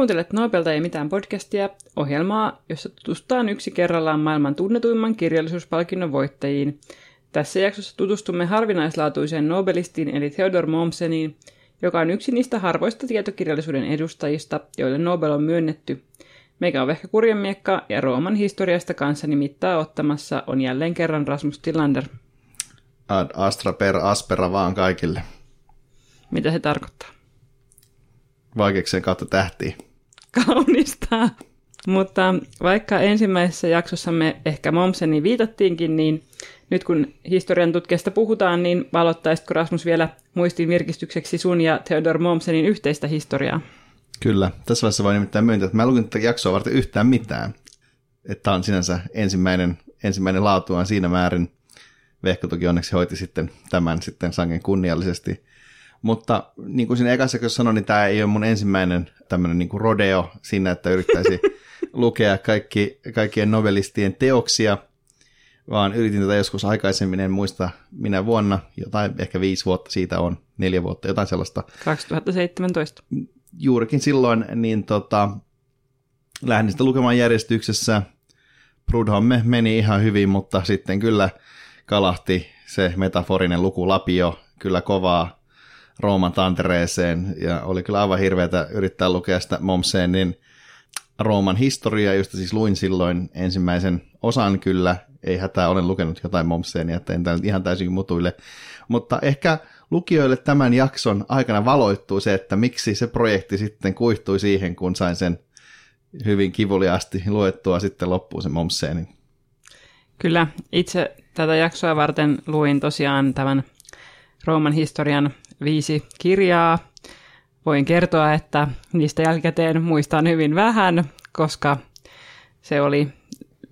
Kuuntelet Nobelta ei mitään podcastia, ohjelmaa, jossa tutustutaan yksi kerrallaan maailman tunnetuimman kirjallisuuspalkinnon voittajiin. Tässä jaksossa tutustumme harvinaislaatuiseen Nobelistiin eli Theodor Mommseniin, joka on yksi niistä harvoista tietokirjallisuuden edustajista, joille Nobel on myönnetty. Meikä on Vehkä Kurjamiekka ja Rooman historiasta kanssa nimittää ottamassa on jälleen kerran Rasmus Tillander. Ad astra per aspera vaan kaikille. Mitä se tarkoittaa? Vaikeuksien kautta tähtiin. Kaunista. Mutta vaikka ensimmäisessä jaksossamme ehkä Momseni viitattiinkin, niin nyt kun historian tutkijasta puhutaan, niin valottaisitko Rasmus vielä muistin virkistykseksi sun ja Theodor Momsenin yhteistä historiaa? Kyllä. Tässä vaiheessa voi nimittäin myöntää, että mä lukin tätä jaksoa varten yhtään mitään. Että on sinänsä ensimmäinen, ensimmäinen laatuaan siinä määrin. Vehko toki onneksi hoiti sitten tämän sitten sangen kunniallisesti. Mutta niin kuin siinä ekassa jos sanoin, niin tämä ei ole mun ensimmäinen tämmöinen niin kuin rodeo siinä, että yrittäisi lukea kaikki, kaikkien novelistien teoksia, vaan yritin tätä joskus aikaisemmin, en muista minä vuonna, jotain ehkä viisi vuotta siitä on, neljä vuotta, jotain sellaista. 2017. Juurikin silloin, niin tota, lähdin sitä lukemaan järjestyksessä. Prudhomme meni ihan hyvin, mutta sitten kyllä kalahti se metaforinen lukulapio kyllä kovaa Rooman tantereeseen, ja oli kyllä aivan hirveätä yrittää lukea sitä Momseenin Rooman historiaa, josta siis luin silloin ensimmäisen osan kyllä, ei hätää, olen lukenut jotain Momseenia, että en nyt ihan täysin mutuille, mutta ehkä lukijoille tämän jakson aikana valoittuu se, että miksi se projekti sitten kuihtui siihen, kun sain sen hyvin kivuliaasti luettua sitten loppuun sen Momseenin. Kyllä, itse tätä jaksoa varten luin tosiaan tämän Rooman historian viisi kirjaa. Voin kertoa, että niistä jälkikäteen muistan hyvin vähän, koska se oli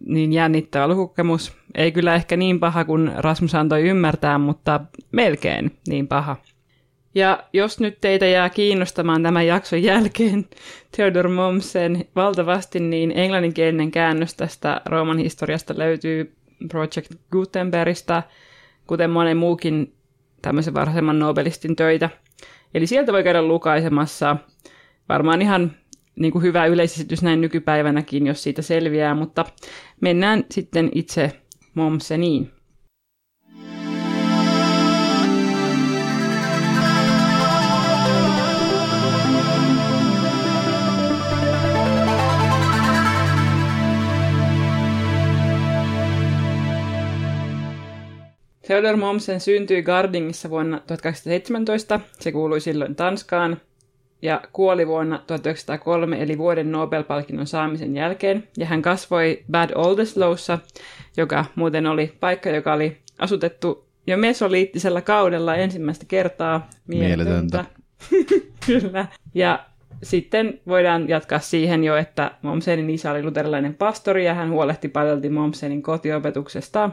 niin jännittävä lukukemus. Ei kyllä ehkä niin paha kuin Rasmus antoi ymmärtää, mutta melkein niin paha. Ja jos nyt teitä jää kiinnostamaan tämän jakson jälkeen Theodor Mommsen valtavasti, niin englanninkielinen käännös tästä Rooman historiasta löytyy Project Gutenbergista, kuten monen muukin tämmöisen varhaisemman Nobelistin töitä. Eli sieltä voi käydä lukaisemassa varmaan ihan niin kuin hyvä yleisesitys näin nykypäivänäkin, jos siitä selviää, mutta mennään sitten itse Momseniin. Theodor Mommsen syntyi Gardingissa vuonna 1817. Se kuului silloin Tanskaan ja kuoli vuonna 1903 eli vuoden Nobel-palkinnon saamisen jälkeen. Ja hän kasvoi Bad Oldeslowssa, joka muuten oli paikka, joka oli asutettu jo mesoliittisella kaudella ensimmäistä kertaa. Mieletöntä. Kyllä. Ja sitten voidaan jatkaa siihen jo, että Momsenin isä oli luterilainen pastori ja hän huolehti paljolti Momsenin kotiopetuksesta.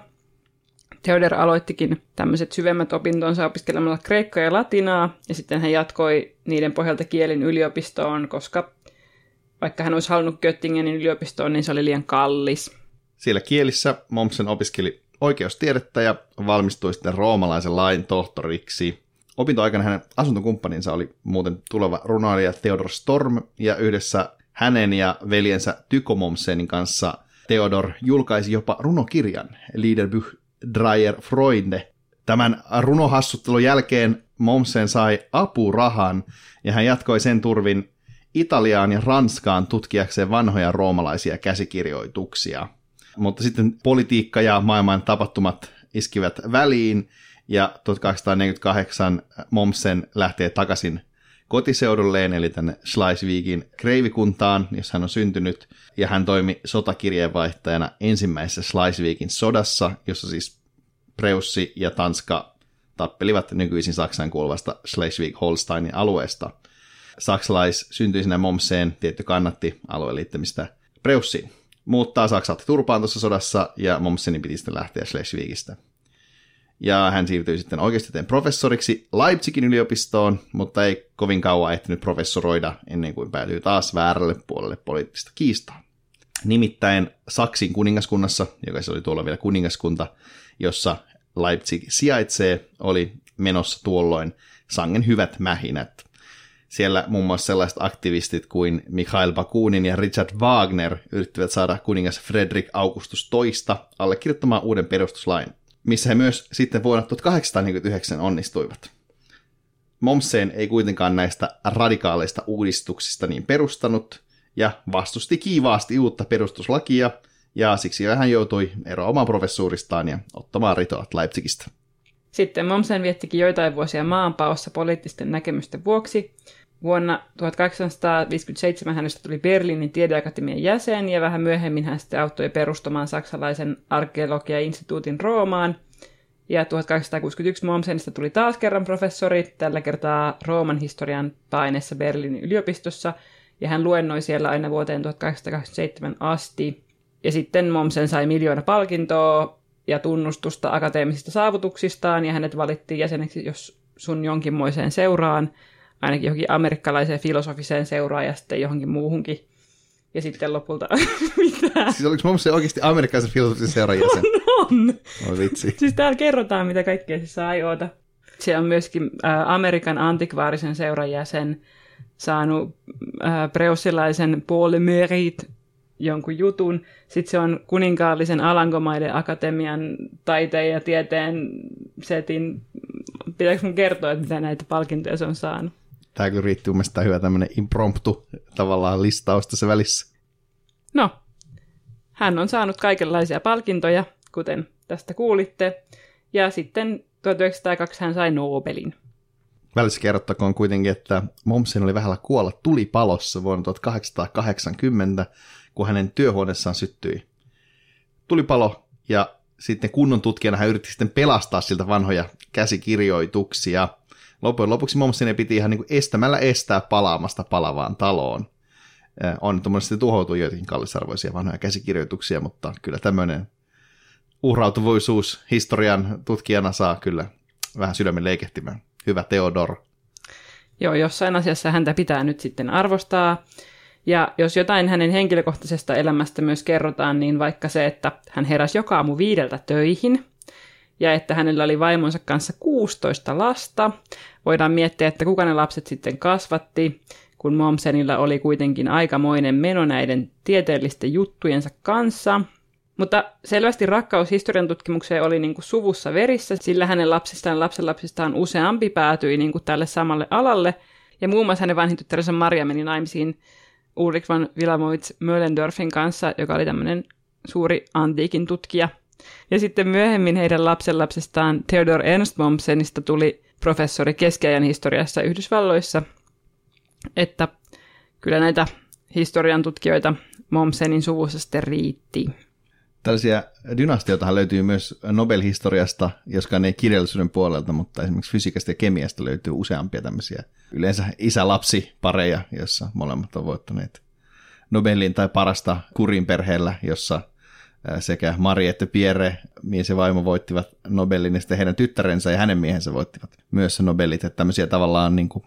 Theodor aloittikin tämmöiset syvemmät opintonsa opiskelemalla kreikkaa ja latinaa, ja sitten hän jatkoi niiden pohjalta kielin yliopistoon, koska vaikka hän olisi halunnut Göttingenin yliopistoon, niin se oli liian kallis. Siellä kielissä Momsen opiskeli oikeustiedettä ja valmistui sitten roomalaisen lain tohtoriksi. Opintoaikana hänen asuntokumppaninsa oli muuten tuleva runoilija Theodor Storm, ja yhdessä hänen ja veljensä Tyko Momsenin kanssa Theodor julkaisi jopa runokirjan Liederbuch Dreyer Freunde. Tämän runohassuttelun jälkeen Momsen sai apurahan ja hän jatkoi sen turvin Italiaan ja Ranskaan tutkiakseen vanhoja roomalaisia käsikirjoituksia. Mutta sitten politiikka ja maailman tapahtumat iskivät väliin ja 1848 Momsen lähtee takaisin kotiseudulleen, eli tänne Schleswigin kreivikuntaan, jos hän on syntynyt, ja hän toimi sotakirjeenvaihtajana ensimmäisessä Schleswigin sodassa, jossa siis Preussi ja Tanska tappelivat nykyisin Saksan kuuluvasta Schleswig-Holsteinin alueesta. Saksalais syntyisenä Momseen tietty kannatti alueen liittämistä Preussiin. Muuttaa Saksa otti turpaan tuossa sodassa ja Momsenin piti sitten lähteä Schleswigistä. Ja hän siirtyi sitten oikeustieteen professoriksi Leipzigin yliopistoon, mutta ei kovin kauan ehtinyt professoroida ennen kuin päätyi taas väärälle puolelle poliittista kiistaa. Nimittäin Saksin kuningaskunnassa, joka se oli tuolla vielä kuningaskunta, jossa Leipzig sijaitsee, oli menossa tuolloin sangen hyvät mähinät. Siellä muun muassa sellaiset aktivistit kuin Mikhail Bakunin ja Richard Wagner yrittivät saada kuningas Fredrik Augustus toista allekirjoittamaan uuden perustuslain, missä he myös sitten vuonna 1849 onnistuivat. Momsen ei kuitenkaan näistä radikaaleista uudistuksista niin perustanut ja vastusti kiivaasti uutta perustuslakia, ja siksi hän joutui eroamaan professuuristaan ja ottamaan ritoat Leipzigistä. Sitten Momsen viettikin joitain vuosia maanpaossa poliittisten näkemysten vuoksi. Vuonna 1857 hänestä tuli Berliinin tiedeakatemian jäsen ja vähän myöhemmin hän sitten auttoi perustamaan saksalaisen arkeologia-instituutin Roomaan. Ja 1861 Momsenista tuli taas kerran professori, tällä kertaa Rooman historian paineessa Berliinin yliopistossa, ja hän luennoi siellä aina vuoteen 1887 asti. Ja sitten Momsen sai miljoona palkintoa ja tunnustusta akateemisista saavutuksistaan, ja hänet valittiin jäseneksi jos sun jonkinmoiseen seuraan, ainakin johonkin amerikkalaiseen filosofiseen seuraan ja sitten johonkin muuhunkin. Ja sitten lopulta, mitä? Siis oliko Momsen oikeasti amerikkalaisen filosofisen seuran jäsen? On, on. Oi vitsi. Siis täällä kerrotaan, mitä kaikkea se sai oota. Se on myöskin äh, Amerikan antikvaarisen seuran jäsen, saanut äh, preussilaisen Paul Merit jonkun jutun. Sitten se on kuninkaallisen Alankomaiden akatemian taiteen ja tieteen setin. Pitääkö mun kertoa, että mitä näitä palkintoja se on saanut? Tämä kyllä riitti mun mielestä hyvä tämmöinen impromptu tavallaan listaus tässä välissä. No, hän on saanut kaikenlaisia palkintoja, kuten tästä kuulitte. Ja sitten 1902 hän sai Nobelin. Välissä kerrottakoon kuitenkin, että Momsen oli vähällä kuolla tulipalossa vuonna 1880, kun hänen työhuoneessaan syttyi tulipalo, ja sitten kunnon tutkijana hän yritti sitten pelastaa siltä vanhoja käsikirjoituksia. Loppujen lopuksi Momsen piti ihan niin kuin estämällä estää palaamasta palavaan taloon. On tuommoisesti tuhoutu joitakin kallisarvoisia vanhoja käsikirjoituksia, mutta kyllä tämmöinen uhrautuvuisuus historian tutkijana saa kyllä vähän sydämen leikehtimään. Hyvä Theodor. Joo, jossain asiassa häntä pitää nyt sitten arvostaa. Ja jos jotain hänen henkilökohtaisesta elämästä myös kerrotaan, niin vaikka se, että hän heräsi joka aamu viideltä töihin, ja että hänellä oli vaimonsa kanssa 16 lasta, voidaan miettiä, että kuka ne lapset sitten kasvatti, kun Momsenilla oli kuitenkin aikamoinen meno näiden tieteellisten juttujensa kanssa. Mutta selvästi rakkaus historian tutkimukseen oli niin kuin suvussa verissä, sillä hänen lapsistaan lapsenlapsistaan useampi päätyi niin kuin tälle samalle alalle, ja muun muassa hänen vanhin tyttärensä Maria meni naimisiin Ulrich von Wilamowitz Möllendorfin kanssa, joka oli tämmöinen suuri antiikin tutkija. Ja sitten myöhemmin heidän lapsenlapsestaan Theodor Ernst Mommsenista tuli professori keskiajan historiassa Yhdysvalloissa, että kyllä näitä historian tutkijoita Mommsenin suvussa sitten riitti. Tällaisia dynastioitahan löytyy myös Nobel-historiasta, joskaan ei kirjallisuuden puolelta, mutta esimerkiksi fysiikasta ja kemiasta löytyy useampia tämmöisiä yleensä isä-lapsi-pareja, jossa molemmat ovat voittaneet Nobelin tai parasta kurin perheellä, jossa sekä Mari että Pierre, mies ja vaimo, voittivat Nobelin, ja sitten heidän tyttärensä ja hänen miehensä voittivat myös Nobelit. Että tämmöisiä tavallaan niin kuin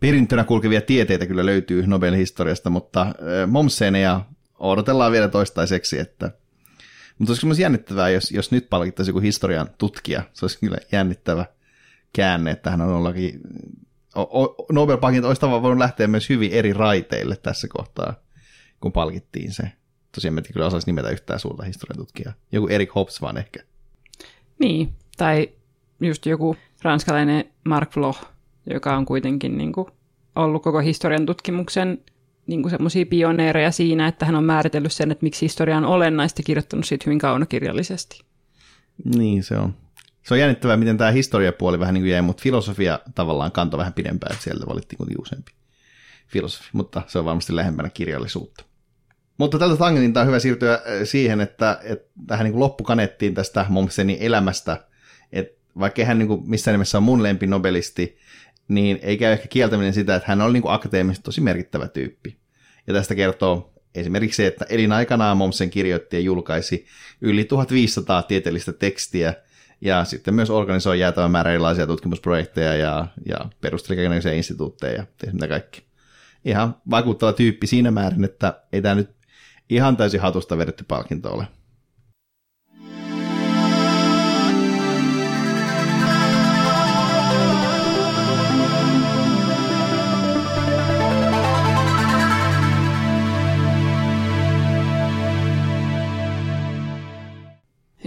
perintönä kulkevia tieteitä kyllä löytyy Nobelin historiasta, mutta Momseneja odotellaan vielä toistaiseksi, että mutta olisiko myös jännittävää, jos, jos nyt palkittaisi joku historian tutkija. Se olisi kyllä jännittävä käänne, että hän on ollakin... Nobel-palkinto olisi tavallaan voinut lähteä myös hyvin eri raiteille tässä kohtaa, kun palkittiin se. Tosiaan me kyllä osaisi nimetä yhtään suurta historian tutkijaa. Joku Erik Hobbes vaan ehkä. Niin, tai just joku ranskalainen Mark Bloch, joka on kuitenkin niin kuin ollut koko historian tutkimuksen niin semmoisia pioneereja siinä, että hän on määritellyt sen, että miksi historia on olennaista kirjoittanut siitä hyvin kaunokirjallisesti. Niin, se on. Se on jännittävää, miten tämä historiapuoli vähän niin kuin jäi, mutta filosofia tavallaan kantoi vähän pidempään, että sieltä valittiin kuitenkin useampi filosofi, mutta se on varmasti lähempänä kirjallisuutta. Mutta tältä tangentilta on hyvä siirtyä äh, siihen, että, että tähän niin kuin loppukanettiin tästä Momsenin elämästä, että vaikka hän niin kuin missään nimessä on mun lempinobelisti, niin ei käy ehkä kieltäminen sitä, että hän oli niin kuin akateemisesti tosi merkittävä tyyppi. Ja tästä kertoo esimerkiksi se, että elinaikanaan Momsen kirjoitti ja julkaisi yli 1500 tieteellistä tekstiä, ja sitten myös organisoi jäätävän määrän erilaisia tutkimusprojekteja ja, ja perusteli kaikenlaisia instituutteja ja mitä kaikki. Ihan vakuuttava tyyppi siinä määrin, että ei tämä nyt ihan täysin hatusta vedetty palkinto ole.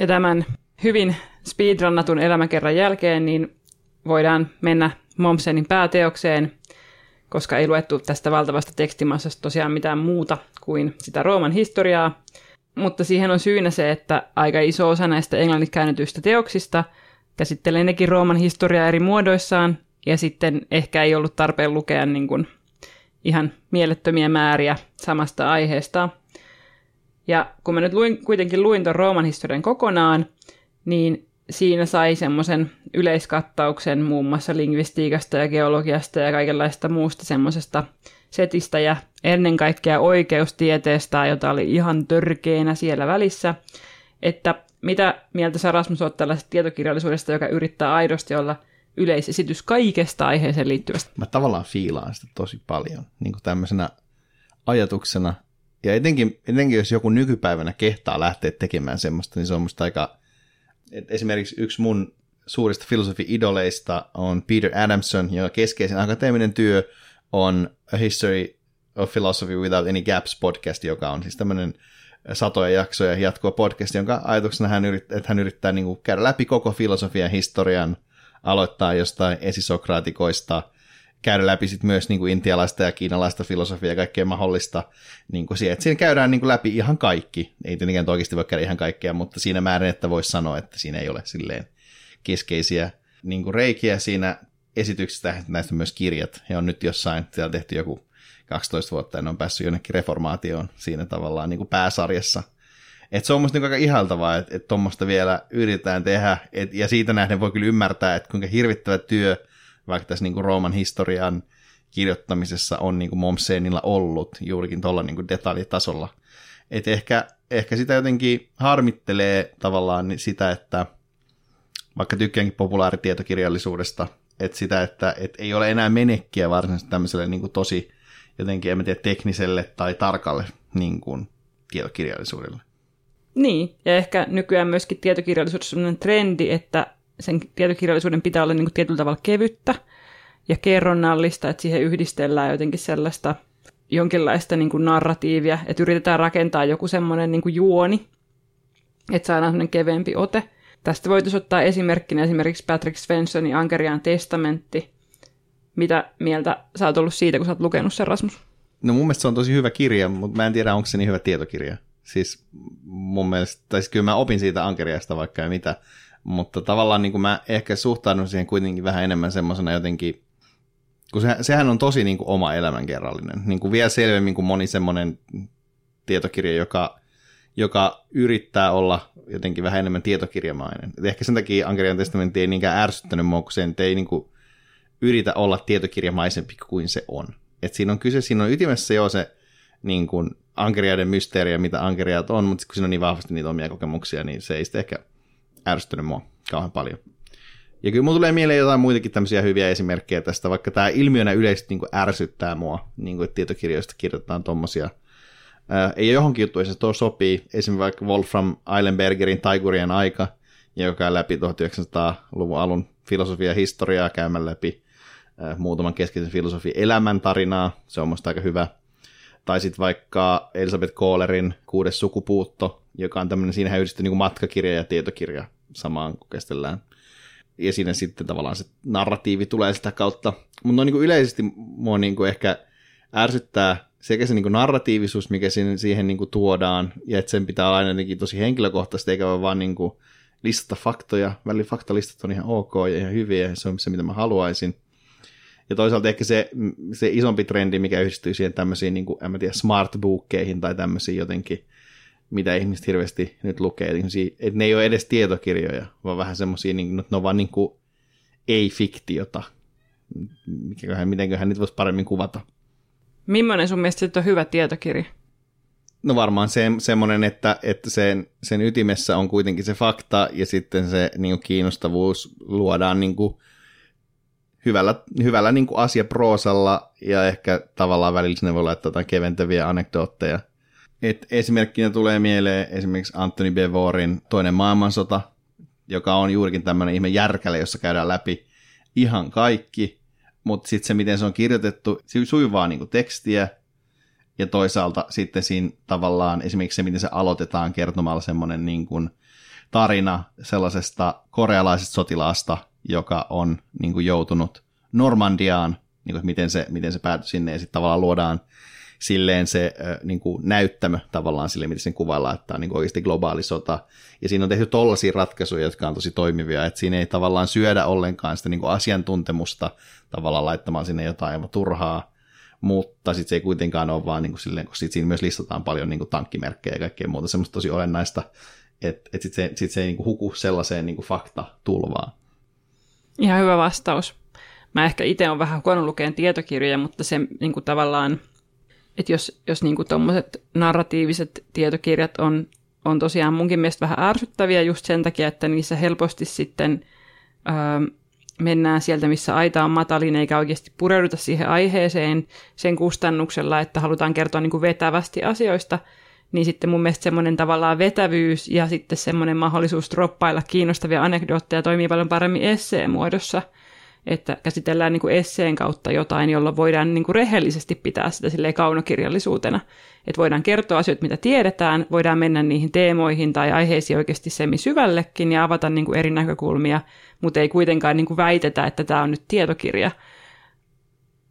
Ja tämän hyvin speedrunnatun elämäkerran jälkeen niin voidaan mennä Momsenin pääteokseen, koska ei luettu tästä valtavasta tekstimassasta tosiaan mitään muuta kuin sitä Rooman historiaa. Mutta siihen on syynä se, että aika iso osa näistä englanniksi teoksista käsittelee nekin Rooman historiaa eri muodoissaan, ja sitten ehkä ei ollut tarpeen lukea niin kuin ihan mielettömiä määriä samasta aiheesta. Ja kun mä nyt luin, kuitenkin luin tuon Rooman historian kokonaan, niin siinä sai semmoisen yleiskattauksen muun muassa lingvistiikasta ja geologiasta ja kaikenlaista muusta semmoisesta setistä ja ennen kaikkea oikeustieteestä, jota oli ihan törkeänä siellä välissä, että mitä mieltä sä Rasmus oot tällaisesta tietokirjallisuudesta, joka yrittää aidosti olla yleisesitys kaikesta aiheeseen liittyvästä? Mä tavallaan fiilaan sitä tosi paljon niin kuin tämmöisenä ajatuksena. Ja etenkin, etenkin, jos joku nykypäivänä kehtaa lähteä tekemään semmoista, niin se on musta aika... Et esimerkiksi yksi mun suurista filosofi-idoleista on Peter Adamson, jonka keskeisen akateeminen työ on A History of Philosophy Without Any Gaps podcast, joka on siis tämmöinen satoja jaksoja jatkuva podcast, jonka ajatuksena hän yrittää, että hän yrittää niin kuin käydä läpi koko filosofian historian, aloittaa jostain esisokraatikoista, käydä läpi sit myös niin kuin intialaista ja kiinalaista filosofiaa ja kaikkea mahdollista. Niin kuin siihen, siinä käydään niin kuin läpi ihan kaikki. Ei tietenkään oikeasti voi käydä ihan kaikkea, mutta siinä määrin, että voisi sanoa, että siinä ei ole silleen keskeisiä niin kuin reikiä siinä esityksessä, näistä myös kirjat. He on nyt jossain, siellä tehty joku 12 vuotta ja ne on päässyt jonnekin reformaatioon siinä tavallaan niin kuin pääsarjassa. Et se on musta niin aika ihaltavaa, että et tuommoista vielä yritetään tehdä, et, ja siitä nähden voi kyllä ymmärtää, että kuinka hirvittävä työ vaikka tässä niin kuin Rooman historian kirjoittamisessa on niin kuin Momsenilla ollut juurikin tuolla niin detaljitasolla. Et ehkä, ehkä sitä jotenkin harmittelee tavallaan sitä, että vaikka tykkäänkin populaaritietokirjallisuudesta, että sitä, että et ei ole enää menekkiä varsinaisesti tämmöiselle niin kuin tosi jotenkin, en tiedä, tekniselle tai tarkalle niin kuin, tietokirjallisuudelle. Niin, ja ehkä nykyään myöskin tietokirjallisuudessa on trendi, että sen tietokirjallisuuden pitää olla niin kuin tietyllä tavalla kevyttä ja kerronnallista, että siihen yhdistellään jotenkin sellaista jonkinlaista niin kuin narratiivia, että yritetään rakentaa joku semmoinen niin kuin juoni, että saadaan semmoinen keveämpi ote. Tästä voitaisiin ottaa esimerkkinä esimerkiksi Patrick Svensonin Ankerian testamentti, mitä mieltä sä oot ollut siitä, kun sä oot lukenut sen, Rasmus? No mun mielestä se on tosi hyvä kirja, mutta mä en tiedä, onko se niin hyvä tietokirja. Siis mun mielestä, tai siis kyllä mä opin siitä ankeriasta vaikka ja mitä, mutta tavallaan niin kuin mä ehkä suhtaudun siihen kuitenkin vähän enemmän semmoisena jotenkin, kun se, sehän on tosi niin kuin oma elämänkerrallinen, niin kuin vielä selvemmin kuin moni semmoinen tietokirja, joka, joka yrittää olla jotenkin vähän enemmän tietokirjamainen. Et ehkä sen takia Ankerian testamentti ei niinkään ärsyttänyt mua, kun se ei niin kuin yritä olla tietokirjamaisempi kuin se on. Et siinä on kyse, siinä on ytimessä jo se niin kuin ankeriaiden mysteeriä, mitä ankeriaat on, mutta kun siinä on niin vahvasti niitä omia kokemuksia, niin se ei sitten ehkä ärsyttänyt mua kauhean paljon. Ja kyllä mulla tulee mieleen jotain muitakin tämmöisiä hyviä esimerkkejä tästä, vaikka tämä ilmiönä yleisesti niin kuin ärsyttää mua, niin kuin, että tietokirjoista kirjoitetaan tommosia. Ää, ei johonkin juttuun se tuo sopii, esimerkiksi vaikka Wolfram Eilenbergerin Taigurien aika, joka käy läpi 1900-luvun alun filosofia historiaa käymään läpi Äh, muutaman keskeisen filosofin elämäntarinaa, se on musta aika hyvä. Tai sitten vaikka Elisabeth Kohlerin Kuudes sukupuutto, joka on tämmöinen, siinä yhdistetty niin matkakirja ja tietokirja samaan, kun kestellään. Ja siinä sitten tavallaan se narratiivi tulee sitä kautta. Mutta niin yleisesti mua niin kuin ehkä ärsyttää sekä se niin kuin narratiivisuus, mikä siihen, siihen niin kuin tuodaan, ja että sen pitää olla aina jotenkin tosi henkilökohtaisesti, eikä vaan niin kuin listata faktoja. Välillä faktalistat on ihan ok ja ihan hyviä, ja se on se, mitä mä haluaisin. Ja toisaalta ehkä se, se isompi trendi, mikä yhdistyy siihen tämmöisiin, niin kuin, en mä tiedä, smart tai tämmöisiin jotenkin, mitä ihmiset hirveästi nyt lukee. Että ne ei ole edes tietokirjoja, vaan vähän semmoisia, niin, että ne on vaan niin kuin ei-fiktiota. Mikäköhän, mitenköhän niitä voisi paremmin kuvata. Millainen sun mielestä on hyvä tietokirja? No varmaan se, semmoinen, että, että sen, sen ytimessä on kuitenkin se fakta ja sitten se niin kuin kiinnostavuus luodaan niin kuin, hyvällä, hyvällä niin kuin asiaproosalla ja ehkä tavallaan välillä sinne voi laittaa jotain keventäviä anekdootteja. Et esimerkkinä tulee mieleen esimerkiksi Anthony Bevorin Toinen maailmansota, joka on juurikin tämmöinen ihme järkäle, jossa käydään läpi ihan kaikki, mutta sitten se, miten se on kirjoitettu, se sujuvaa niin kuin tekstiä, ja toisaalta sitten siinä tavallaan esimerkiksi se, miten se aloitetaan kertomalla semmoinen niin kuin tarina sellaisesta korealaisesta sotilaasta, joka on niin kuin joutunut Normandiaan, niin kuin, miten, se, miten se päätyi sinne, ja sitten tavallaan luodaan silleen se niin kuin näyttämö tavallaan sille, miten sen kuvaillaan, että on niin kuin oikeasti globaali sota. Ja siinä on tehty tollaisia ratkaisuja, jotka on tosi toimivia, että siinä ei tavallaan syödä ollenkaan sitä niin kuin asiantuntemusta tavallaan laittamaan sinne jotain aivan turhaa, mutta sitten se ei kuitenkaan ole vaan niin kuin silleen, koska sit siinä myös listataan paljon niin kuin tankkimerkkejä ja kaikkea muuta semmoista tosi olennaista, että et sitten se, sit se ei niin kuin huku sellaiseen niin kuin faktatulvaan. Ihan hyvä vastaus. Mä ehkä itse olen vähän huono lukeen tietokirjoja, mutta se niin kuin tavallaan, että jos, jos niin tuommoiset narratiiviset tietokirjat on, on tosiaan munkin mielestä vähän ärsyttäviä just sen takia, että niissä helposti sitten öö, mennään sieltä, missä aita on matalin, eikä oikeasti pureuduta siihen aiheeseen sen kustannuksella, että halutaan kertoa niin vetävästi asioista, niin sitten mun mielestä semmoinen tavallaan vetävyys ja sitten semmoinen mahdollisuus droppailla kiinnostavia anekdootteja toimii paljon paremmin esseen muodossa, että käsitellään niin kuin esseen kautta jotain, jolla voidaan niin kuin rehellisesti pitää sitä silleen kaunokirjallisuutena. Että voidaan kertoa asioita, mitä tiedetään, voidaan mennä niihin teemoihin tai aiheisiin oikeasti semi syvällekin ja avata niin kuin eri näkökulmia, mutta ei kuitenkaan niin kuin väitetä, että tämä on nyt tietokirja,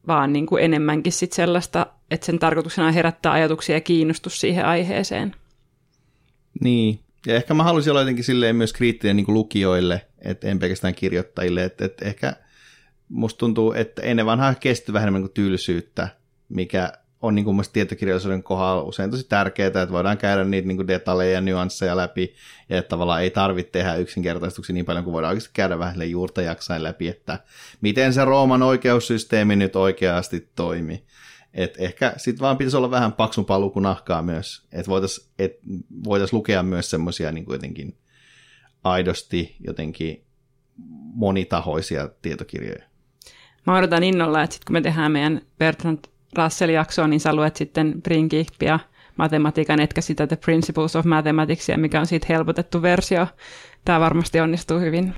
vaan niin kuin enemmänkin sit sellaista, että sen tarkoituksena on herättää ajatuksia ja kiinnostus siihen aiheeseen. Niin, ja ehkä mä haluaisin olla jotenkin silleen myös kriittinen niin kuin lukijoille, että en pelkästään kirjoittajille, että, että ehkä musta tuntuu, että ennen vanhaa kesti vähän enemmän kuin tylsyyttä, mikä on niin kuin tietokirjallisuuden kohdalla usein tosi tärkeää, että voidaan käydä niitä niin kuin detaljeja ja nyansseja läpi, ja että tavallaan ei tarvitse tehdä yksinkertaistuksia niin paljon kuin voidaan oikeasti käydä vähän juurta jaksain läpi, että miten se Rooman oikeussysteemi nyt oikeasti toimii. Et ehkä sitten vaan pitäisi olla vähän paksumpaa lukunahkaa myös, että voitaisiin et voitais lukea myös semmoisia niin jotenkin aidosti jotenkin monitahoisia tietokirjoja. Mä odotan innolla, että sitten kun me tehdään meidän Bertrand Russell-jaksoa, niin sä luet sitten Brinkipia matematiikan, etkä sitä The Principles of Mathematicsia, mikä on siitä helpotettu versio. Tämä varmasti onnistuu hyvin.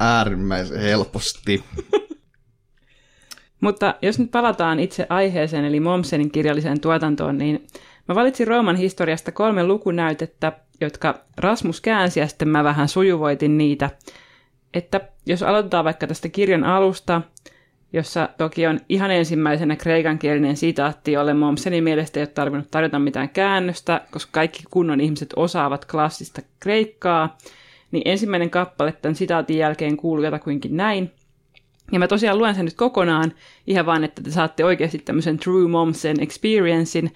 Äärimmäisen helposti. Mutta jos nyt palataan itse aiheeseen, eli Momsenin kirjalliseen tuotantoon, niin mä valitsin Rooman historiasta kolme lukunäytettä, jotka Rasmus käänsi ja sitten mä vähän sujuvoitin niitä. Että jos aloitetaan vaikka tästä kirjan alusta, jossa toki on ihan ensimmäisenä kreikankielinen sitaatti, jolle Momsenin mielestä ei ole tarvinnut tarjota mitään käännöstä, koska kaikki kunnon ihmiset osaavat klassista kreikkaa, niin ensimmäinen kappale tämän sitaatin jälkeen kuuluu jotakuinkin näin. Ja mä tosiaan luen sen nyt kokonaan, ihan vaan, että te saatte oikeasti tämmöisen True Momsen experiencein,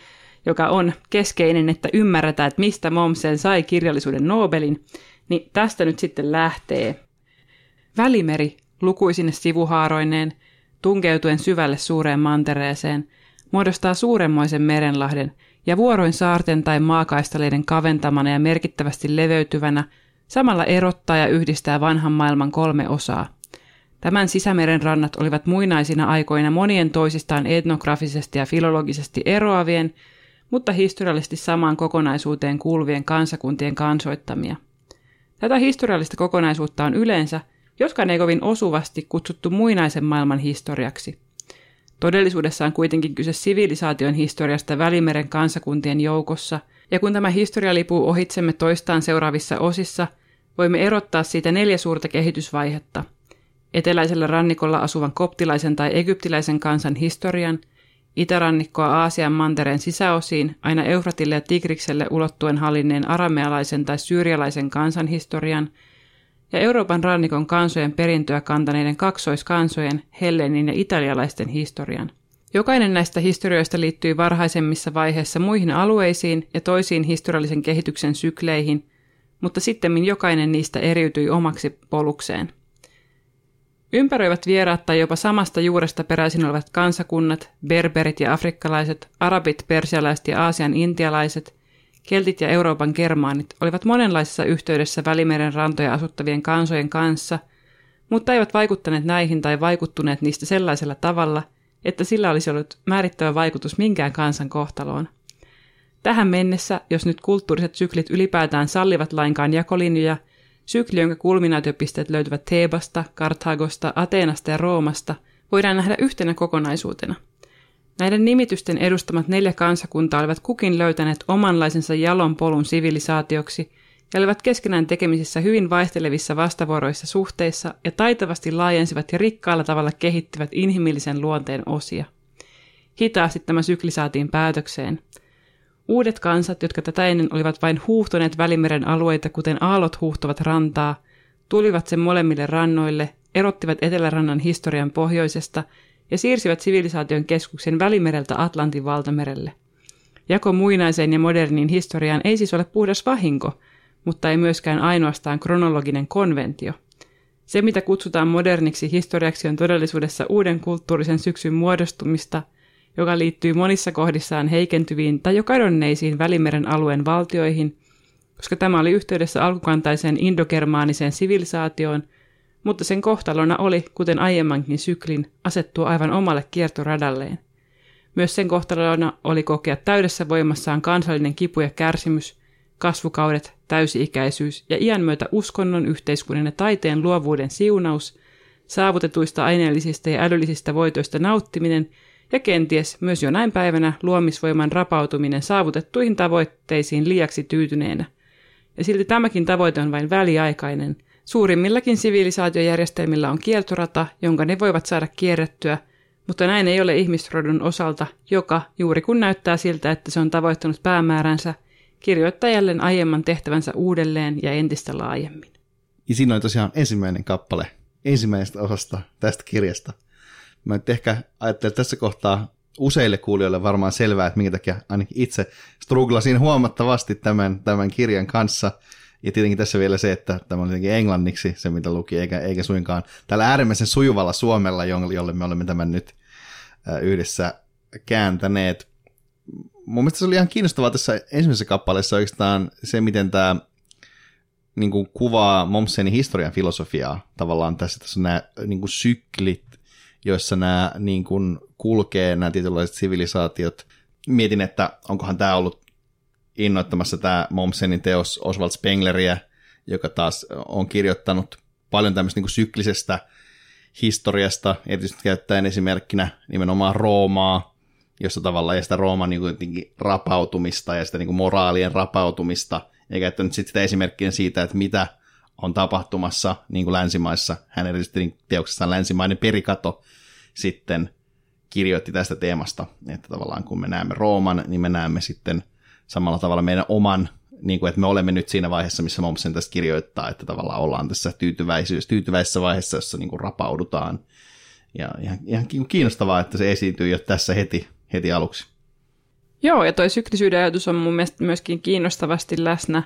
joka on keskeinen, että ymmärretään, että mistä Momsen sai kirjallisuuden Nobelin, niin tästä nyt sitten lähtee. Välimeri lukuisine sivuhaaroineen, tunkeutuen syvälle suureen mantereeseen, muodostaa suuremmoisen merenlahden ja vuoroin saarten tai maakaistaleiden kaventamana ja merkittävästi leveytyvänä samalla erottaa ja yhdistää vanhan maailman kolme osaa. Tämän sisämeren rannat olivat muinaisina aikoina monien toisistaan etnografisesti ja filologisesti eroavien, mutta historiallisesti samaan kokonaisuuteen kuuluvien kansakuntien kansoittamia. Tätä historiallista kokonaisuutta on yleensä – joskaan ei kovin osuvasti kutsuttu muinaisen maailman historiaksi. Todellisuudessa on kuitenkin kyse sivilisaation historiasta Välimeren kansakuntien joukossa, ja kun tämä historia lipuu ohitsemme toistaan seuraavissa osissa, voimme erottaa siitä neljä suurta kehitysvaihetta. Eteläisellä rannikolla asuvan koptilaisen tai egyptiläisen kansan historian, itärannikkoa Aasian mantereen sisäosiin aina Eufratille ja Tigrikselle ulottuen hallinneen aramealaisen tai syyrialaisen kansan historian – ja Euroopan rannikon kansojen perintöä kantaneiden kaksoiskansojen, Hellenin ja italialaisten historian. Jokainen näistä historioista liittyy varhaisemmissa vaiheissa muihin alueisiin ja toisiin historiallisen kehityksen sykleihin, mutta sitten jokainen niistä eriytyi omaksi polukseen. Ympäröivät vieraat tai jopa samasta juuresta peräisin olevat kansakunnat, berberit ja afrikkalaiset, arabit, persialaiset ja aasian intialaiset – Keltit ja Euroopan germaanit olivat monenlaisessa yhteydessä Välimeren rantoja asuttavien kansojen kanssa, mutta eivät vaikuttaneet näihin tai vaikuttuneet niistä sellaisella tavalla, että sillä olisi ollut määrittävä vaikutus minkään kansan kohtaloon. Tähän mennessä, jos nyt kulttuuriset syklit ylipäätään sallivat lainkaan jakolinjoja, sykli, jonka kulminaatiopisteet löytyvät Teebasta, Karthagosta, Ateenasta ja Roomasta, voidaan nähdä yhtenä kokonaisuutena – Näiden nimitysten edustamat neljä kansakuntaa olivat kukin löytäneet omanlaisensa jalon polun sivilisaatioksi, ja olivat keskenään tekemisissä hyvin vaihtelevissa vastavuoroissa suhteissa ja taitavasti laajensivat ja rikkaalla tavalla kehittivät inhimillisen luonteen osia. Hitaasti tämä sykli saatiin päätökseen. Uudet kansat, jotka tätä ennen olivat vain huuhtoneet Välimeren alueita, kuten aallot huuhtovat rantaa, tulivat sen molemmille rannoille, erottivat Etelärannan historian pohjoisesta ja siirsivät sivilisaation keskuksen Välimereltä Atlantin valtamerelle. Jako muinaiseen ja moderniin historiaan ei siis ole puhdas vahinko, mutta ei myöskään ainoastaan kronologinen konventio. Se, mitä kutsutaan moderniksi historiaksi, on todellisuudessa uuden kulttuurisen syksyn muodostumista, joka liittyy monissa kohdissaan heikentyviin tai jo kadonneisiin Välimeren alueen valtioihin, koska tämä oli yhteydessä alkukantaiseen indogermaaniseen sivilisaatioon, mutta sen kohtalona oli, kuten aiemmankin syklin, asettua aivan omalle kiertoradalleen – myös sen kohtalona oli kokea täydessä voimassaan kansallinen kipu ja kärsimys, kasvukaudet, täysi-ikäisyys ja iän myötä uskonnon, yhteiskunnan ja taiteen luovuuden siunaus, saavutetuista aineellisista ja älyllisistä voitoista nauttiminen ja kenties myös jonain päivänä luomisvoiman rapautuminen saavutettuihin tavoitteisiin liiaksi tyytyneenä. Ja silti tämäkin tavoite on vain väliaikainen. Suurimmillakin sivilisaatiojärjestelmillä on kiertorata, jonka ne voivat saada kierrettyä – mutta näin ei ole ihmisrodun osalta, joka, juuri kun näyttää siltä, että se on tavoittanut päämääränsä, kirjoittaa jälleen aiemman tehtävänsä uudelleen ja entistä laajemmin. Ja siinä oli tosiaan ensimmäinen kappale ensimmäisestä osasta tästä kirjasta. Mä nyt ehkä ajattelen tässä kohtaa useille kuulijoille varmaan selvää, että minkä takia ainakin itse struglasin huomattavasti tämän, tämän kirjan kanssa. Ja tietenkin tässä vielä se, että tämä on jotenkin englanniksi se, mitä luki, eikä, eikä suinkaan tällä äärimmäisen sujuvalla suomella, jolle me olemme tämän nyt yhdessä kääntäneet. Mun mielestä se oli ihan kiinnostavaa tässä ensimmäisessä kappaleessa oikeastaan se, miten tämä niin kuin kuvaa Momsenin historian filosofiaa tavallaan tässä. Tässä on nämä niin kuin syklit, joissa nämä niin kuin kulkee, nämä tietynlaiset sivilisaatiot. Mietin, että onkohan tämä ollut innoittamassa tämä Momsenin teos Oswald Spengleriä, joka taas on kirjoittanut paljon tämmöistä niin syklisestä historiasta, erityisesti käyttäen esimerkkinä nimenomaan Roomaa, jossa tavallaan ja sitä Rooman niin kuin rapautumista ja sitä niin kuin moraalien rapautumista, ja käyttänyt sitten sitä esimerkkiä siitä, että mitä on tapahtumassa niin kuin länsimaissa. Hän erityisesti niin teoksessaan länsimainen perikato sitten kirjoitti tästä teemasta, että tavallaan kun me näemme Rooman, niin me näemme sitten samalla tavalla meidän oman, niin kuin, että me olemme nyt siinä vaiheessa, missä Momsen tästä kirjoittaa, että tavallaan ollaan tässä tyytyväisyys, tyytyväisessä vaiheessa, jossa niin kuin rapaudutaan. Ja ihan, ihan kiinnostavaa, että se esiintyy jo tässä heti, heti aluksi. Joo, ja toi syklisyyden ajatus on mun mielestä myöskin kiinnostavasti läsnä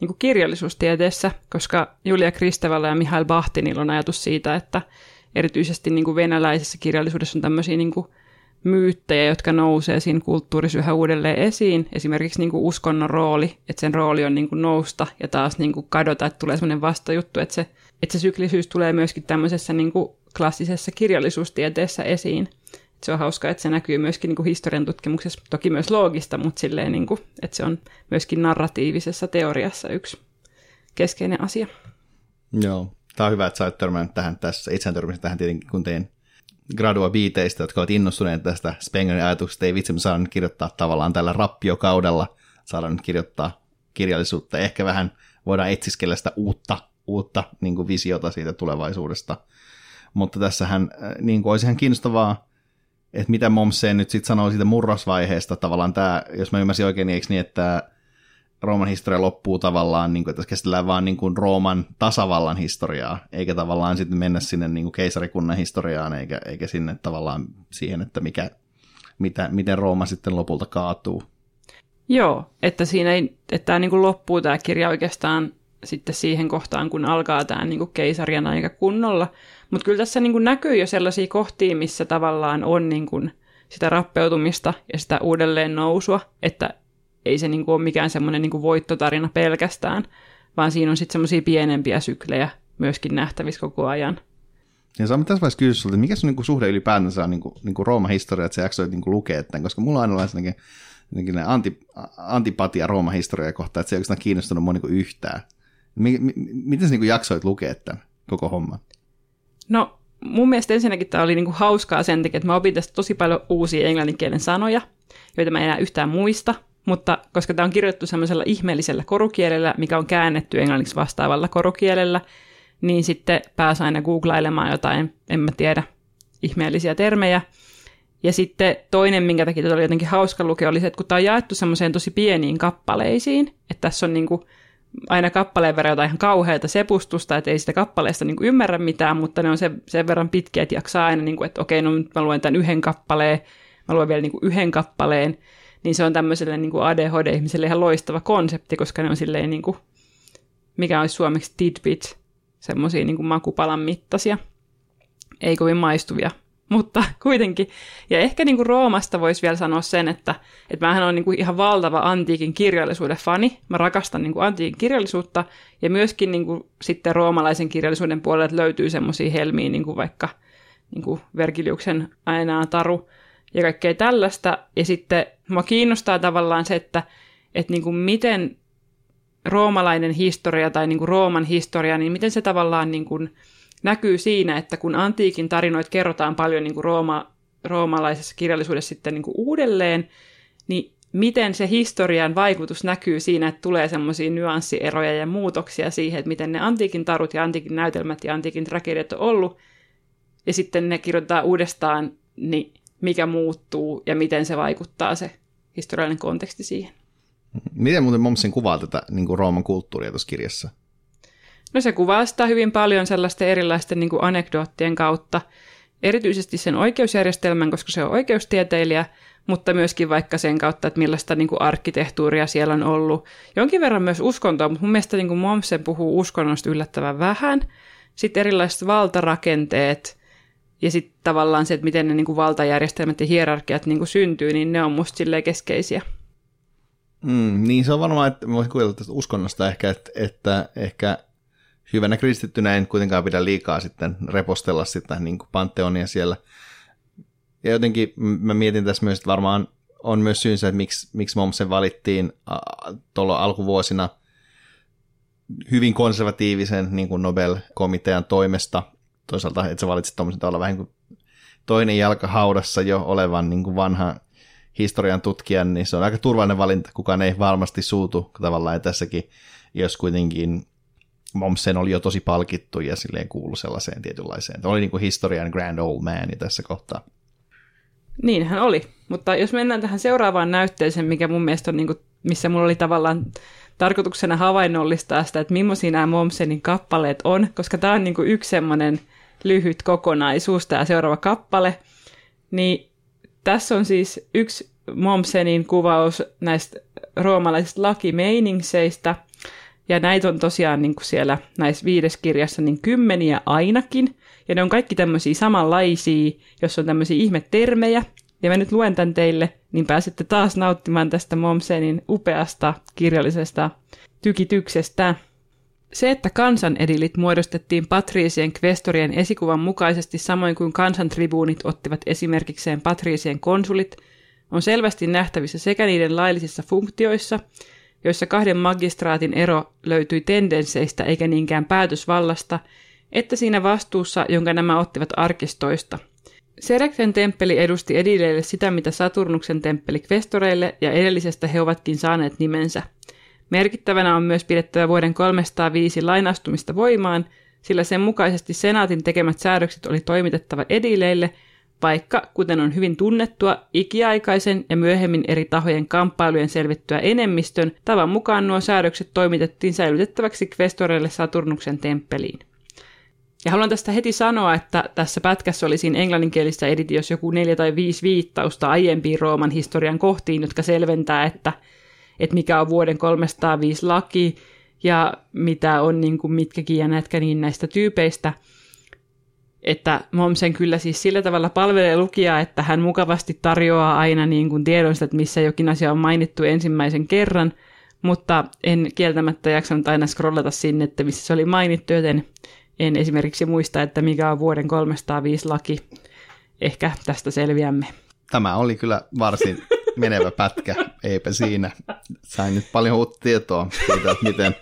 niin kuin kirjallisuustieteessä, koska Julia Kristevalla ja Mihail Bahtinilla on ajatus siitä, että erityisesti niin kuin venäläisessä kirjallisuudessa on tämmöisiä niin kuin myyttejä, jotka nousee siinä kulttuurissa yhä uudelleen esiin. Esimerkiksi niin kuin uskonnon rooli, että sen rooli on niin kuin nousta ja taas niin kuin kadota, että tulee sellainen vastajuttu, että se, että se syklisyys tulee myöskin tämmöisessä niin kuin klassisessa kirjallisuustieteessä esiin. Et se on hauska, että se näkyy myöskin niin kuin historian tutkimuksessa, toki myös loogista, mutta silleen, niin kuin, että se on myöskin narratiivisessa teoriassa yksi keskeinen asia. Joo, tämä on hyvä, että sä olet törmännyt tähän tässä. Itse törmäsin tähän tietenkin, kun tein gradua biiteistä, jotka ovat innostuneet tästä Spengerin ajatuksesta, ei vitsi, me nyt kirjoittaa tavallaan tällä rappiokaudella, saadaan nyt kirjoittaa kirjallisuutta, ehkä vähän voidaan etsiskellä sitä uutta, uutta niin kuin visiota siitä tulevaisuudesta. Mutta tässähän äh, niin kuin olisi ihan kiinnostavaa, että mitä Momseen nyt sitten sanoo siitä murrosvaiheesta, tavallaan tämä, jos mä ymmärsin oikein, niin eikö niin, että Rooman historia loppuu tavallaan, niin kuin, että käsitellään vaan niin kuin Rooman tasavallan historiaa, eikä tavallaan sitten mennä sinne niin kuin keisarikunnan historiaan, eikä, eikä sinne tavallaan siihen, että mikä, mitä, miten Rooma sitten lopulta kaatuu. Joo, että siinä ei, että tämä niin kuin loppuu tämä kirja oikeastaan sitten siihen kohtaan, kun alkaa tämä niin kuin keisarien aika kunnolla. Mutta kyllä tässä niin kuin näkyy jo sellaisia kohtia, missä tavallaan on niin kuin sitä rappeutumista ja sitä uudelleen nousua, että ei se niin kuin ole mikään semmoinen niin voittotarina pelkästään, vaan siinä on sitten semmoisia pienempiä syklejä myöskin nähtävissä koko ajan. Ja saamme tässä vaiheessa kysyä sulta, mikä se niin kuin suhde ylipäätänsä on niin kuin, niin kuin Rooman historia, että sä jaksoit niin kuin lukea tämän, koska mulla on aina sellainen anti, antipatia Rooman historiaa kohtaan, että se ei oikeastaan kiinnostunut mua niin kuin yhtään. miten sä niin kuin jaksoit lukea tämän koko homman? No mun mielestä ensinnäkin tämä oli niin kuin hauskaa sen takia, että mä opin tästä tosi paljon uusia englanninkielen sanoja, joita mä en enää yhtään muista – mutta koska tämä on kirjoitettu semmoisella ihmeellisellä korukielellä, mikä on käännetty englanniksi vastaavalla korukielellä, niin sitten pääsi aina googlailemaan jotain, en mä tiedä, ihmeellisiä termejä. Ja sitten toinen, minkä takia tätä oli jotenkin hauska lukea, oli se, että kun tämä on jaettu semmoiseen tosi pieniin kappaleisiin, että tässä on niin kuin aina kappaleen verran jotain ihan kauheata sepustusta, että ei sitä kappaleesta niin kuin ymmärrä mitään, mutta ne on sen, sen verran pitkiä, että jaksaa aina, niin kuin, että okei, no nyt mä luen tämän yhden kappaleen, mä luen vielä niin kuin yhden kappaleen, niin se on tämmöiselle niin kuin ADHD-ihmiselle ihan loistava konsepti, koska ne on silleen niin kuin, mikä olisi suomeksi tidbit, semmoisia niin makupalan mittaisia, ei kovin maistuvia mutta kuitenkin. Ja ehkä niin kuin Roomasta voisi vielä sanoa sen, että, että mähän olen niin kuin ihan valtava antiikin kirjallisuuden fani. Mä rakastan niin kuin antiikin kirjallisuutta ja myöskin niin kuin sitten roomalaisen kirjallisuuden puolelle löytyy semmoisia helmiä, niin kuin vaikka niin kuin Vergiliuksen aina taru ja kaikkea tällaista. Ja sitten mua kiinnostaa tavallaan se, että, että niin kuin miten roomalainen historia tai niin kuin Rooman historia, niin miten se tavallaan niin kuin näkyy siinä, että kun antiikin tarinoit kerrotaan paljon niin kuin Rooma, roomalaisessa kirjallisuudessa sitten niin kuin uudelleen, niin miten se historian vaikutus näkyy siinä, että tulee semmoisia nyanssieroja ja muutoksia siihen, että miten ne antiikin tarut ja antiikin näytelmät ja antiikin tragediat on ollut, ja sitten ne kirjoitetaan uudestaan, niin mikä muuttuu ja miten se vaikuttaa se historiallinen konteksti siihen. Miten muuten Momsen kuvaa tätä niin kuin Rooman kulttuuria tuossa kirjassa? No se kuvaa sitä hyvin paljon sellaisten erilaisten niin kuin anekdoottien kautta, erityisesti sen oikeusjärjestelmän, koska se on oikeustieteilijä, mutta myöskin vaikka sen kautta, että millaista niin kuin arkkitehtuuria siellä on ollut. Jonkin verran myös uskontoa, mutta mun mielestä niin kuin Momsen puhuu uskonnosta yllättävän vähän. Sitten erilaiset valtarakenteet ja sitten tavallaan se, että miten ne niin kuin valtajärjestelmät ja hierarkiat niin kuin syntyy, niin ne on musta keskeisiä. Mm, niin se on varmaan, että voisin kuvitella tästä uskonnosta ehkä, että, että ehkä hyvänä kristittynä en kuitenkaan pidä liikaa sitten repostella sitä niin kuin panteonia siellä. Ja jotenkin mä mietin tässä myös, että varmaan on myös syynsä, että miksi, miksi Momsen valittiin tuolla alkuvuosina hyvin konservatiivisen niin kuin Nobel-komitean toimesta. Toisaalta, että sä valitsit tuommoisen olla vähän kuin toinen jalka haudassa jo olevan niin kuin vanhan historian tutkijan, niin se on aika turvallinen valinta. Kukaan ei varmasti suutu tavallaan tässäkin, jos kuitenkin Momsen oli jo tosi palkittu ja silleen kuulu sellaiseen tietynlaiseen. Tämä oli niin kuin historian grand old man tässä kohtaa. Niin hän oli, mutta jos mennään tähän seuraavaan näytteeseen, mikä mun mielestä on, niin kuin, missä mulla oli tavallaan tarkoituksena havainnollistaa sitä, että millaisia nämä Momsenin kappaleet on, koska tämä on niin kuin yksi semmoinen lyhyt kokonaisuus, tämä seuraava kappale, niin tässä on siis yksi Momsenin kuvaus näistä roomalaisista lakimeiningseistä – ja näitä on tosiaan niin kuin siellä näissä viides kirjassa niin kymmeniä ainakin. Ja ne on kaikki tämmöisiä samanlaisia, jos on tämmöisiä ihmetermejä. Ja mä nyt luen tämän teille, niin pääsette taas nauttimaan tästä Momsenin upeasta kirjallisesta tykityksestä. Se, että kansanedilit muodostettiin patriisien kvestorien esikuvan mukaisesti samoin kuin kansantribuunit ottivat esimerkikseen patriisien konsulit, on selvästi nähtävissä sekä niiden laillisissa funktioissa – joissa kahden magistraatin ero löytyi tendensseistä eikä niinkään päätösvallasta, että siinä vastuussa, jonka nämä ottivat arkistoista. Sereksen temppeli edusti edileille sitä, mitä Saturnuksen temppeli kvestoreille, ja edellisestä he ovatkin saaneet nimensä. Merkittävänä on myös pidettävä vuoden 305 lainastumista voimaan, sillä sen mukaisesti senaatin tekemät säädökset oli toimitettava edileille – vaikka, kuten on hyvin tunnettua, ikiaikaisen ja myöhemmin eri tahojen kamppailujen selvittyä enemmistön, tavan mukaan nuo säädökset toimitettiin säilytettäväksi kvestoreille Saturnuksen temppeliin. Ja haluan tästä heti sanoa, että tässä pätkässä oli siinä englanninkielistä editiossa joku neljä tai viisi viittausta aiempiin Rooman historian kohtiin, jotka selventää, että, että mikä on vuoden 305 laki ja mitä on niin kuin mitkäkin ja näetkä niin näistä tyypeistä – että Momsen kyllä siis sillä tavalla palvelee lukijaa, että hän mukavasti tarjoaa aina niin kuin tiedon että missä jokin asia on mainittu ensimmäisen kerran, mutta en kieltämättä jaksanut aina scrollata sinne, että missä se oli mainittu, joten en esimerkiksi muista, että mikä on vuoden 305 laki. Ehkä tästä selviämme. Tämä oli kyllä varsin menevä pätkä, eipä siinä. Sain nyt paljon uutta tietoa siitä, että miten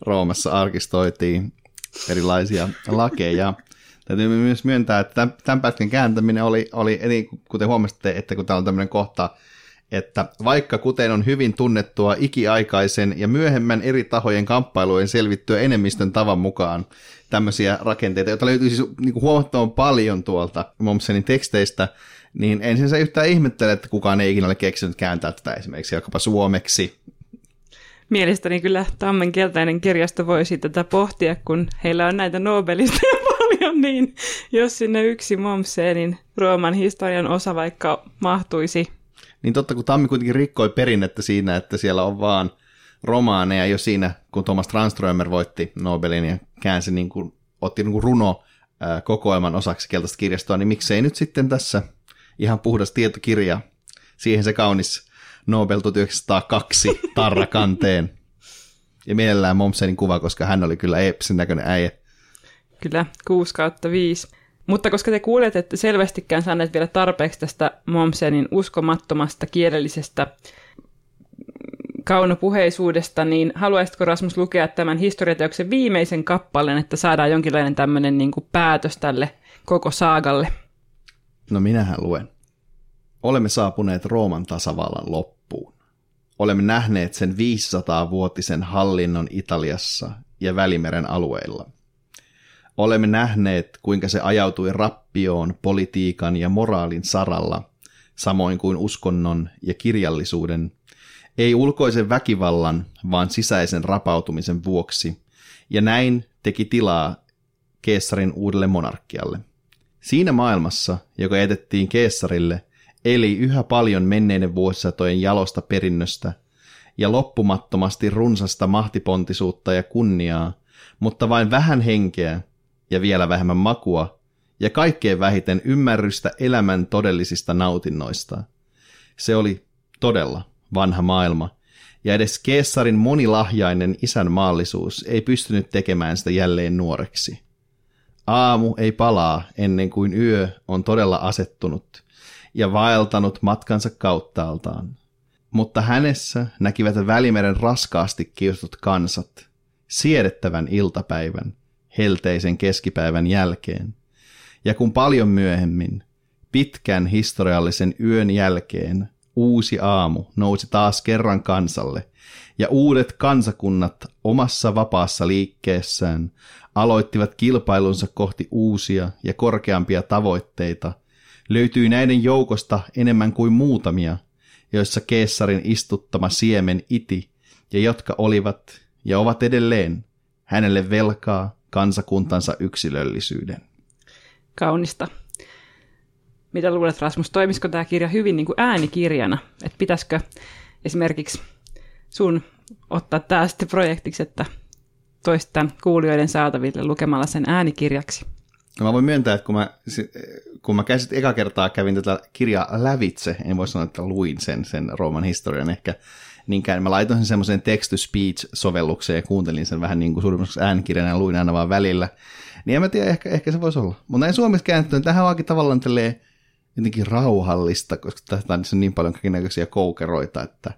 Roomassa arkistoitiin erilaisia lakeja. Täytyy myös myöntää, että tämän, pätkän kääntäminen oli, oli eli kuten huomasitte, että kun täällä on tämmöinen kohta, että vaikka kuten on hyvin tunnettua ikiaikaisen ja myöhemmän eri tahojen kamppailujen selvittyä enemmistön tavan mukaan tämmöisiä rakenteita, joita löytyy siis niin huomattavan paljon tuolta Momsenin teksteistä, niin ensin se yhtään ihmettele, että kukaan ei ikinä ole keksinyt kääntää tätä esimerkiksi vaikkapa suomeksi. Mielestäni kyllä Tammen keltainen kirjasto voisi tätä pohtia, kun heillä on näitä Nobelista paljon, niin jos sinne yksi Momseenin Rooman historian osa vaikka mahtuisi. Niin totta, kun Tammi kuitenkin rikkoi perinnettä siinä, että siellä on vaan romaaneja jo siinä, kun Thomas Tranströmer voitti Nobelin ja käänsi niin kuin, otti niin kuin runo kokoelman osaksi keltaista kirjastoa, niin miksei nyt sitten tässä ihan puhdas tietokirja, siihen se kaunis Nobel 1902 tarrakanteen. Ja mielellään Momsenin kuva, koska hän oli kyllä Epsin näköinen äijä. Kyllä, 6 kautta 5. Mutta koska te kuulette, että selvästikään saaneet vielä tarpeeksi tästä Momsenin uskomattomasta kielellisestä kaunopuheisuudesta, niin haluaisitko Rasmus lukea tämän historiateoksen viimeisen kappaleen, että saadaan jonkinlainen tämmöinen niin kuin päätös tälle koko saagalle? No minähän luen. Olemme saapuneet Rooman tasavallan loppuun. Olemme nähneet sen 500-vuotisen hallinnon Italiassa ja Välimeren alueilla. Olemme nähneet, kuinka se ajautui rappioon politiikan ja moraalin saralla, samoin kuin uskonnon ja kirjallisuuden, ei ulkoisen väkivallan, vaan sisäisen rapautumisen vuoksi, ja näin teki tilaa Keessarin uudelle monarkialle. Siinä maailmassa, joka etettiin Keessarille, eli yhä paljon menneiden vuosisatojen jalosta perinnöstä ja loppumattomasti runsasta mahtipontisuutta ja kunniaa, mutta vain vähän henkeä ja vielä vähemmän makua ja kaikkein vähiten ymmärrystä elämän todellisista nautinnoista. Se oli todella vanha maailma, ja edes Keessarin monilahjainen isänmaallisuus ei pystynyt tekemään sitä jälleen nuoreksi. Aamu ei palaa ennen kuin yö on todella asettunut ja vaeltanut matkansa kauttaaltaan. Mutta hänessä näkivät välimeren raskaasti kiusut kansat, siedettävän iltapäivän, helteisen keskipäivän jälkeen. Ja kun paljon myöhemmin, pitkän historiallisen yön jälkeen, uusi aamu nousi taas kerran kansalle, ja uudet kansakunnat omassa vapaassa liikkeessään aloittivat kilpailunsa kohti uusia ja korkeampia tavoitteita, löytyi näiden joukosta enemmän kuin muutamia, joissa keessarin istuttama siemen iti, ja jotka olivat ja ovat edelleen hänelle velkaa kansakuntansa yksilöllisyyden. Kaunista. Mitä luulet, Rasmus, toimisiko tämä kirja hyvin niin kuin äänikirjana? Että pitäisikö esimerkiksi sun ottaa tämä sitten projektiksi, että toista kuulijoiden saataville lukemalla sen äänikirjaksi? No mä voin myöntää, että kun mä, kun mä käsit eka kertaa kävin tätä kirjaa lävitse, en voi sanoa, että luin sen, sen Rooman historian ehkä niinkään. Mä laitoin sen semmoiseen text-to-speech-sovellukseen ja kuuntelin sen vähän niin kuin suurimmaksi äänikirjana ja luin aina vaan välillä. Niin en mä tiedä, ehkä, ehkä se voisi olla. Mutta näin suomeksi käännettynä, tähän onkin tavallaan tälleen jotenkin rauhallista, koska tässä on niin paljon kaikenlaisia koukeroita, että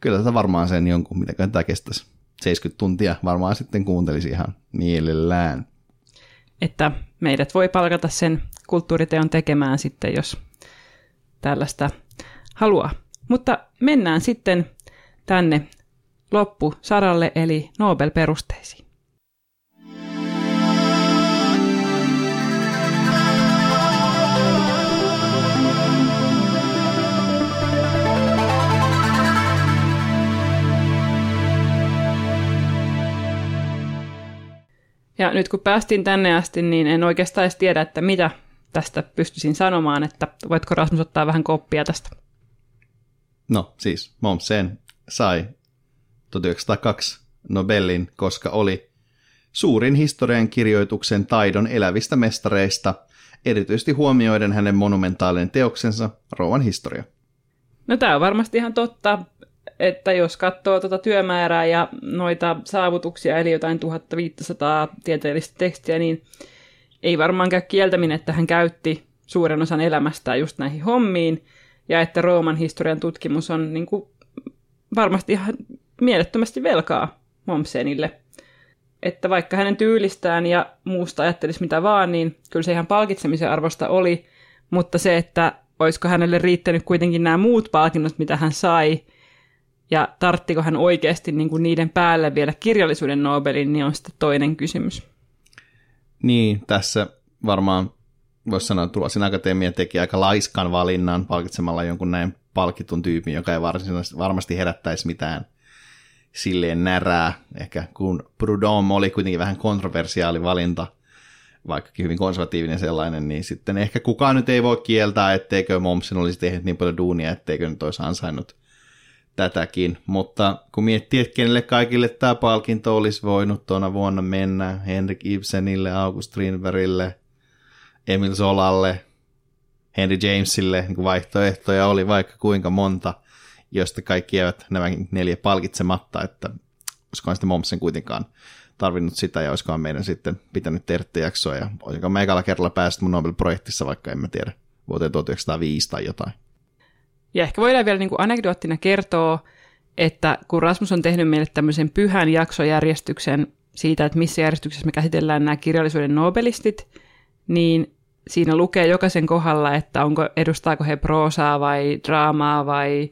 kyllä tätä varmaan sen jonkun, mitä tämä kestäisi. 70 tuntia varmaan sitten kuuntelisi ihan mielellään. Että meidät voi palkata sen kulttuuriteon tekemään sitten, jos tällaista haluaa. Mutta mennään sitten tänne loppusaralle, eli Nobel-perusteisiin. Ja nyt kun päästiin tänne asti, niin en oikeastaan edes tiedä, että mitä tästä pystyisin sanomaan, että voitko Rasmus ottaa vähän koppia tästä? No siis Momsen sai 1902 Nobelin, koska oli suurin historian kirjoituksen taidon elävistä mestareista, erityisesti huomioiden hänen monumentaalinen teoksensa Rooman historia. No tämä on varmasti ihan totta että jos katsoo tuota työmäärää ja noita saavutuksia, eli jotain 1500 tieteellistä tekstiä, niin ei varmaan käy kieltäminen, että hän käytti suuren osan elämästään just näihin hommiin, ja että Rooman historian tutkimus on niin kuin, varmasti ihan mielettömästi velkaa Momsenille. Että vaikka hänen tyylistään ja muusta ajattelisi mitä vaan, niin kyllä se ihan palkitsemisen arvosta oli, mutta se, että olisiko hänelle riittänyt kuitenkin nämä muut palkinnot, mitä hän sai, ja tarttiko hän oikeasti niin kuin niiden päälle vielä kirjallisuuden Nobelin, niin on sitten toinen kysymys. Niin, tässä varmaan voisi sanoa, että Tulosin Akatemia teki aika laiskan valinnan palkitsemalla jonkun näin palkitun tyypin, joka ei varmasti herättäisi mitään silleen närää. Ehkä kun Prudhomme oli kuitenkin vähän kontroversiaali valinta, vaikkakin hyvin konservatiivinen sellainen, niin sitten ehkä kukaan nyt ei voi kieltää, etteikö Momsen olisi tehnyt niin paljon duunia, etteikö nyt olisi ansainnut tätäkin. Mutta kun miettii, että kenelle kaikille tämä palkinto olisi voinut tuona vuonna mennä, Henrik Ibsenille, August Strindbergille, Emil Solalle, Henry Jamesille, niin kuin vaihtoehtoja oli vaikka kuinka monta, joista kaikki eivät nämä neljä palkitsematta, että olisikohan sitten Momsen kuitenkaan tarvinnut sitä ja olisikohan meidän sitten pitänyt tehdä jaksoa ja olisiko me ekalla kerralla päästä mun Nobel-projektissa, vaikka en mä tiedä, vuoteen 1905 tai jotain. Ja ehkä voidaan vielä niin kuin anekdoottina kertoa, että kun Rasmus on tehnyt meille tämmöisen pyhän jaksojärjestyksen siitä, että missä järjestyksessä me käsitellään nämä kirjallisuuden nobelistit, niin siinä lukee jokaisen kohdalla, että onko, edustaako he proosaa vai draamaa vai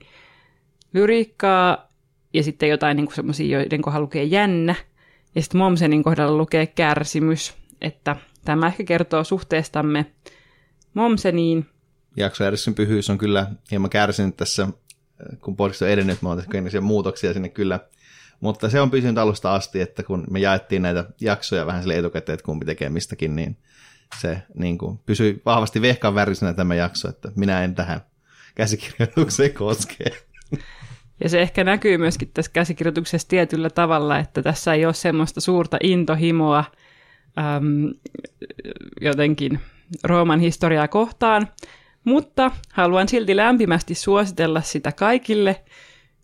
lyriikkaa, ja sitten jotain niin semmoisia, joiden kohdalla lukee jännä, ja sitten Momsenin kohdalla lukee kärsimys, että tämä ehkä kertoo suhteestamme Momseniin. Jaksojärjestyksen pyhyys on kyllä hieman kärsinyt tässä, kun podcast on edennyt, me on tehty muutoksia sinne kyllä, mutta se on pysynyt alusta asti, että kun me jaettiin näitä jaksoja vähän sille etukäteen, että kumpi tekee mistäkin, niin se niin kuin, pysyi vahvasti vehkan värisenä tämä jakso, että minä en tähän käsikirjoitukseen koske. Ja se ehkä näkyy myöskin tässä käsikirjoituksessa tietyllä tavalla, että tässä ei ole semmoista suurta intohimoa äm, jotenkin Rooman historiaa kohtaan, mutta haluan silti lämpimästi suositella sitä kaikille,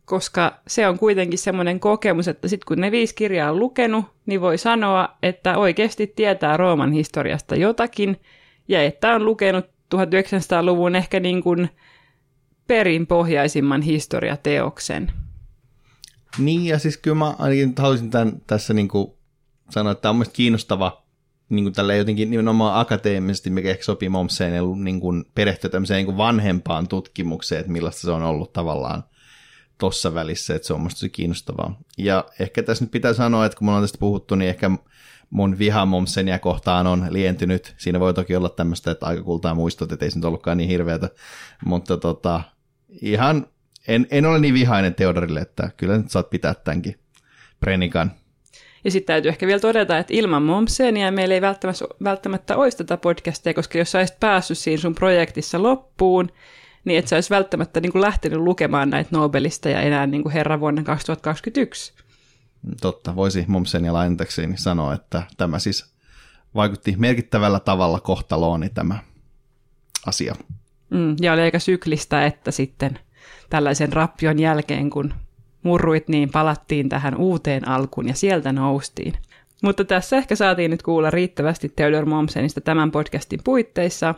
koska se on kuitenkin semmoinen kokemus, että sitten kun ne viisi kirjaa on lukenut, niin voi sanoa, että oikeasti tietää Rooman historiasta jotakin, ja että on lukenut 1900-luvun ehkä niin kuin perinpohjaisimman historiateoksen. Niin, ja siis kyllä mä ainakin haluaisin tämän, tässä niin kuin sanoa, että tämä on mielestäni kiinnostava niin kuin tällä jotenkin nimenomaan akateemisesti, mikä ehkä sopii Momseen, niin kuin perehtyä tämmöiseen niin vanhempaan tutkimukseen, että millaista se on ollut tavallaan – tuossa välissä, että se on musta kiinnostavaa. Ja ehkä tässä nyt pitää sanoa, että kun me on tästä puhuttu, niin ehkä mun viha Momsenia kohtaan on lientynyt. Siinä voi toki olla tämmöistä, että aika kultaa muistot, että ei se nyt ollutkaan niin hirveätä. Mutta tota, ihan, en, en ole niin vihainen Teodorille, että kyllä nyt saat pitää tämänkin prenikan. Ja sitten täytyy ehkä vielä todeta, että ilman Momsenia meillä ei välttämättä, välttämättä olisi tätä podcastia, koska jos sä olisit päässyt siinä sun projektissa loppuun, niin että sä olisi välttämättä niin kuin lähtenyt lukemaan näitä Nobelista ja enää niin kuin herra vuonna 2021. Totta, voisi Momsen ja lainatakseni sanoa, että tämä siis vaikutti merkittävällä tavalla kohtalooni tämä asia. Mm, ja oli aika syklistä, että sitten tällaisen rappion jälkeen, kun murruit, niin palattiin tähän uuteen alkuun ja sieltä noustiin. Mutta tässä ehkä saatiin nyt kuulla riittävästi Theodor Momsenista tämän podcastin puitteissa.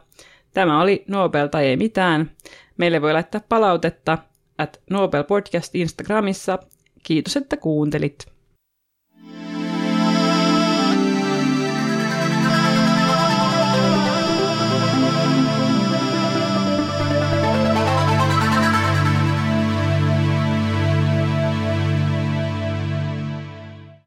Tämä oli Nobel tai ei mitään. Meille voi laittaa palautetta at Nobel Podcast Instagramissa. Kiitos, että kuuntelit.